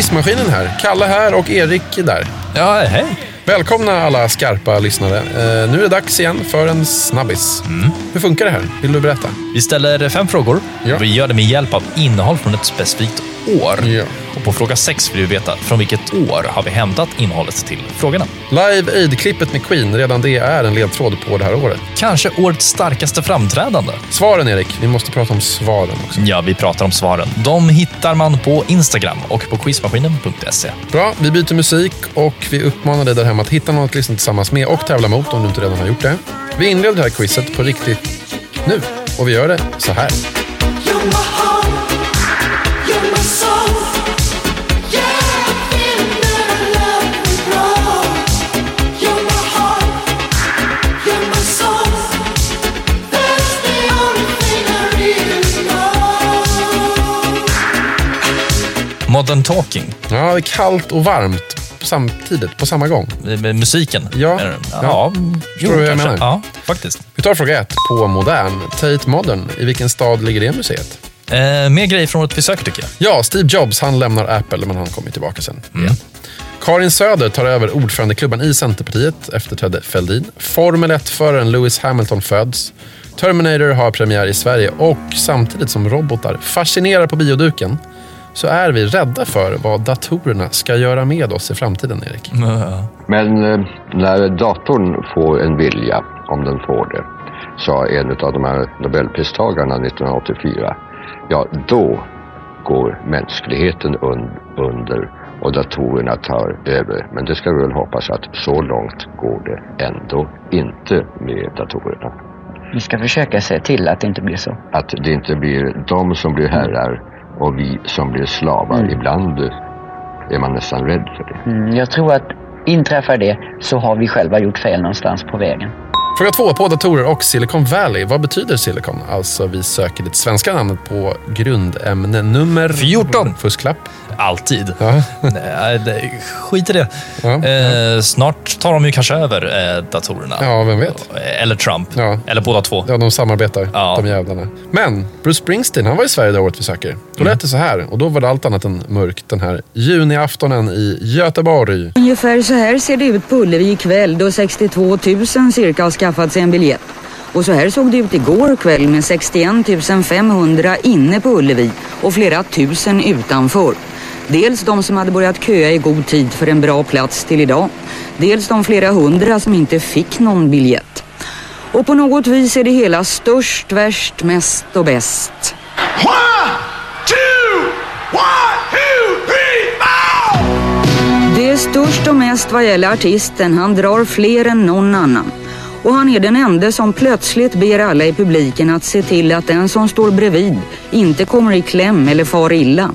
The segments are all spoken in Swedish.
Quizmaskinen här. Kalle här och Erik där. Ja, hej. Välkomna alla skarpa lyssnare. Eh, nu är det dags igen för en snabbis. Hur funkar det här? Vill du berätta? Vi ställer fem frågor. Ja. Vi gör det med hjälp av innehåll från ett specifikt år. Ja. Och på fråga sex vill vi veta från vilket år har vi hämtat innehållet till frågorna. Live Aid-klippet med Queen, redan det är en ledtråd på det här året. Kanske årets starkaste framträdande. Svaren Erik, vi måste prata om svaren också. Ja, vi pratar om svaren. De hittar man på Instagram och på quizmaskinen.se. Bra, vi byter musik och vi uppmanar dig där hemma att hitta något att lyssna tillsammans med och tävla mot om du inte redan har gjort det. Vi inleder det här quizet på riktigt nu och vi gör det så här. Modern Talking. Ja, det är kallt och varmt samtidigt, på samma gång. Med musiken. Ja. Ja. ja. Förstår du jag menar? Ja, faktiskt. Vi tar fråga ett på Modern. Tate Modern, i vilken stad ligger det museet? Eh, mer grejer från vi söker tycker jag. Ja, Steve Jobs, han lämnar Apple, men han kommer tillbaka sen. igen. Karin Söder tar över ordförandeklubban i Centerpartiet, efterträdde Fälldin. Formel 1-föraren Lewis Hamilton föds. Terminator har premiär i Sverige och samtidigt som robotar fascinerar på bioduken så är vi rädda för vad datorerna ska göra med oss i framtiden, Erik. Men eh, när datorn får en vilja, om den får det, sa en av de här Nobelpristagarna 1984, ja då går mänskligheten un- under och datorerna tar över. Men det ska vi väl hoppas att så långt går det ändå inte med datorerna. Vi ska försöka se till att det inte blir så. Att det inte blir de som blir herrar och vi som blir slavar. Ibland är man nästan rädd för det. Mm, jag tror att inträffar det så har vi själva gjort fel någonstans på vägen. Fråga två på datorer och Silicon Valley. Vad betyder Silicon? Alltså, vi söker det svenska namnet på grundämne nummer 14. Fusklapp. Alltid. Ja. Nej, det, skit i det. Ja, Eh, snart tar de ju kanske över eh, datorerna. Ja, vem vet? Eller Trump. Ja. Eller båda två. Ja, de samarbetar, Ja. de jävlarna. Men Bruce Springsteen, han var i Sverige det året vi söker. Då lät det så här, och då var det allt annat än mörkt den här juniaftonen i Göteborg. Ungefär så här ser det ut på Ullevi ikväll då 62 000 cirka har skaffat sig en biljett. Och så här såg det ut igår kväll med 61 500 inne på Ullevi och flera tusen utanför. Dels de som hade börjat köa i god tid för en bra plats till idag. Dels de flera hundra som inte fick någon biljett. Och på något vis är det hela störst, värst, mest och bäst. One, two, one, two, three, four! Det är störst och mest vad gäller artisten. Han drar fler än någon annan. Och han är den enda som plötsligt ber alla i publiken att se till att den som står bredvid inte kommer i kläm eller far illa.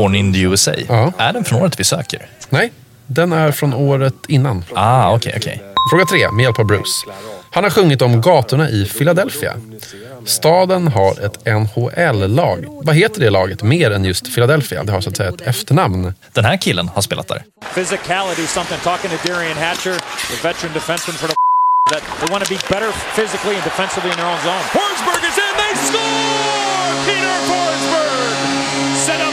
Born in the USA. Ja. Är den från året vi söker? Nej, den är från året innan. Ah, okej, okej. Fråga tre, med hjälp av Bruce. Han har sjungit om gatorna i Philadelphia. Staden har ett NHL-lag. Vad heter det laget mer än just Philadelphia? Det har så att säga ett efternamn. Den här killen har spelat där. physicality something. Talking to Darian Hatcher, the veteran defenseman for the that they want to be better physically and defensively in their own zone. Forsberg is in. They score. Peter Forsberg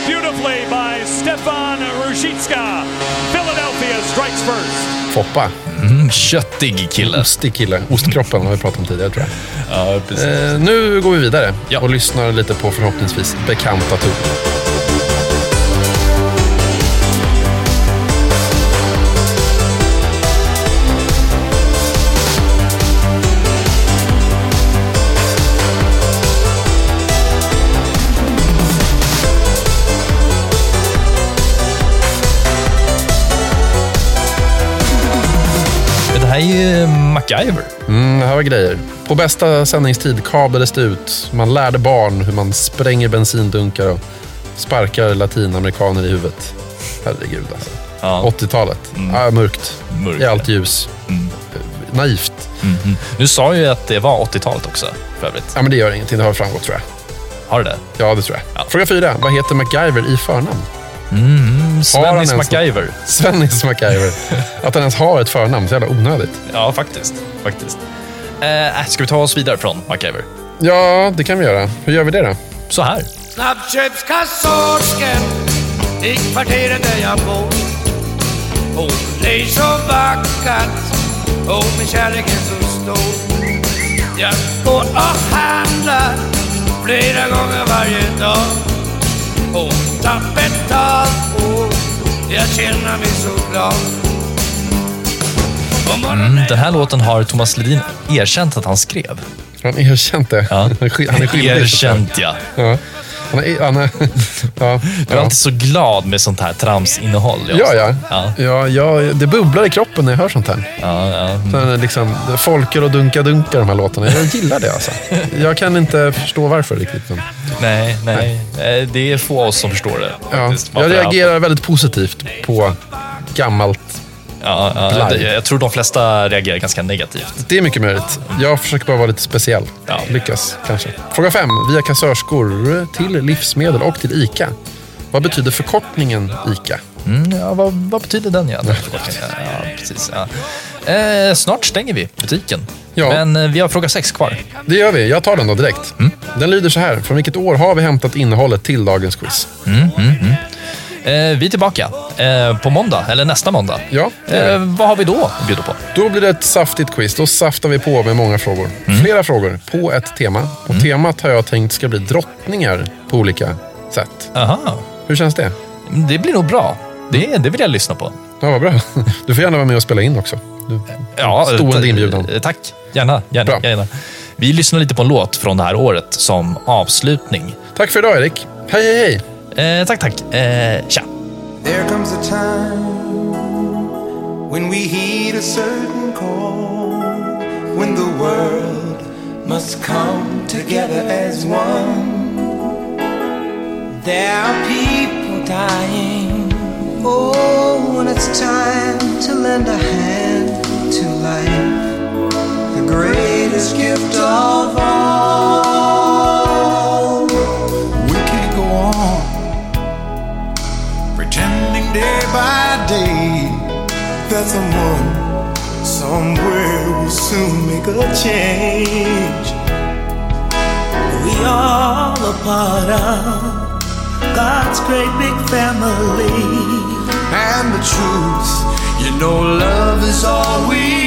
beautifully by Stefan Ruzicka. Philadelphia strikes first. Foppa. Mm, köttig kille. Ostig kille. Ostkroppen har vi pratat om tidigare tror jag. Ja, precis. Eh, nu går vi vidare Ja. och lyssnar lite på förhoppningsvis bekanta toner. Här är MacGyver. Mm, det här var grejer. På bästa sändningstid kablades det ut. Man lärde barn hur man spränger bensindunkar och sparkar latinamerikaner i huvudet. Herregud alltså. Ja. 80-talet. Ja, mörkt. Mörkt, I allt ljus. Naivt. Mhm. Du sa ju att det var 80-talet också, för övrigt. Ja, men det gör ingenting. Det har framgått tror jag. Har du det? Ja, det tror jag. Ja. Fråga fyra. Vad heter MacGyver i förnamn? Mm, Svennis MacGyver. Svennis MacGyver. Att han ens har ett förnamn. Så jävla onödigt. Ja, faktiskt. faktiskt. Eh, ska vi ta oss vidare från MacGyver? Ja, det kan vi göra. Hur gör vi det då? Så här. Snabbköpskassörskan i kvarteret där jag bor. Hon är så vackert och min kärlek är så stor. Jag går och handlar flera gånger varje dag. Hon tar betalt jag känner mig så glad. Mm, den här låten har Thomas Ledin erkänt att han skrev. Han erkänt det. Ja. Han är sk- han är skyldig. Erkänt, ja. Ja. Han är, han är, ja, Du är ja. alltid så glad med sånt här tramsinnehåll. Ja, ja. Ja, ja, ja. Det bubblar i kroppen när jag hör sånt här. ja, ja. Det liksom, det folkar och dunka-dunka de här låtarna. Jag gillar det alltså. Jag kan inte förstå varför riktigt. Men, Nej, nej. Det är få av oss som förstår det. ja. Jag reagerar väldigt positivt på gammalt. Ja, ja, det- jag tror de flesta reagerar ganska negativt. Det är mycket möjligt. Jag försöker bara vara lite speciell. Ja. Lyckas, kanske. Fråga fem. Via kassörskor till livsmedel och till ICA. Vad betyder förkortningen ICA? Mm, ja, vad, vad betyder den? Ja, den ja, precis. Ja. Eh, snart stänger vi butiken. Ja. Men eh, vi har fråga sex kvar. Det gör vi. Jag tar den då direkt. Den lyder så här. Från vilket år har vi hämtat innehållet till dagens quiz? Eh, vi är tillbaka eh, på måndag, eller nästa måndag. Ja, Eh, vad har vi då att bjuda på? Då blir det ett saftigt quiz. Då saftar vi på med många frågor. Flera frågor på ett tema. Och temat har jag tänkt ska bli drottningar på olika sätt. Aha. Hur känns det? Det blir nog bra. Det, det vill jag lyssna på. Ja, vad bra. Du får gärna vara med och spela in också. Du, Ja, Stående ta- inbjudan. Tack. Gärna. Gärna, Bra. gärna. Vi lyssnar lite på en låt från det här året som avslutning. Tack för idag Erik. Hej, hej, hej. Eh, tack, tack. Eh, tja. There comes a time when we heed a certain call, when the world must come together as one. There are people dying. Oh, when it's time to lend a hand life, the greatest gift of all. We can't go on pretending day by day that someone somewhere will soon make a change. We are all a part of God's great big family. And the truth, you know, love is all we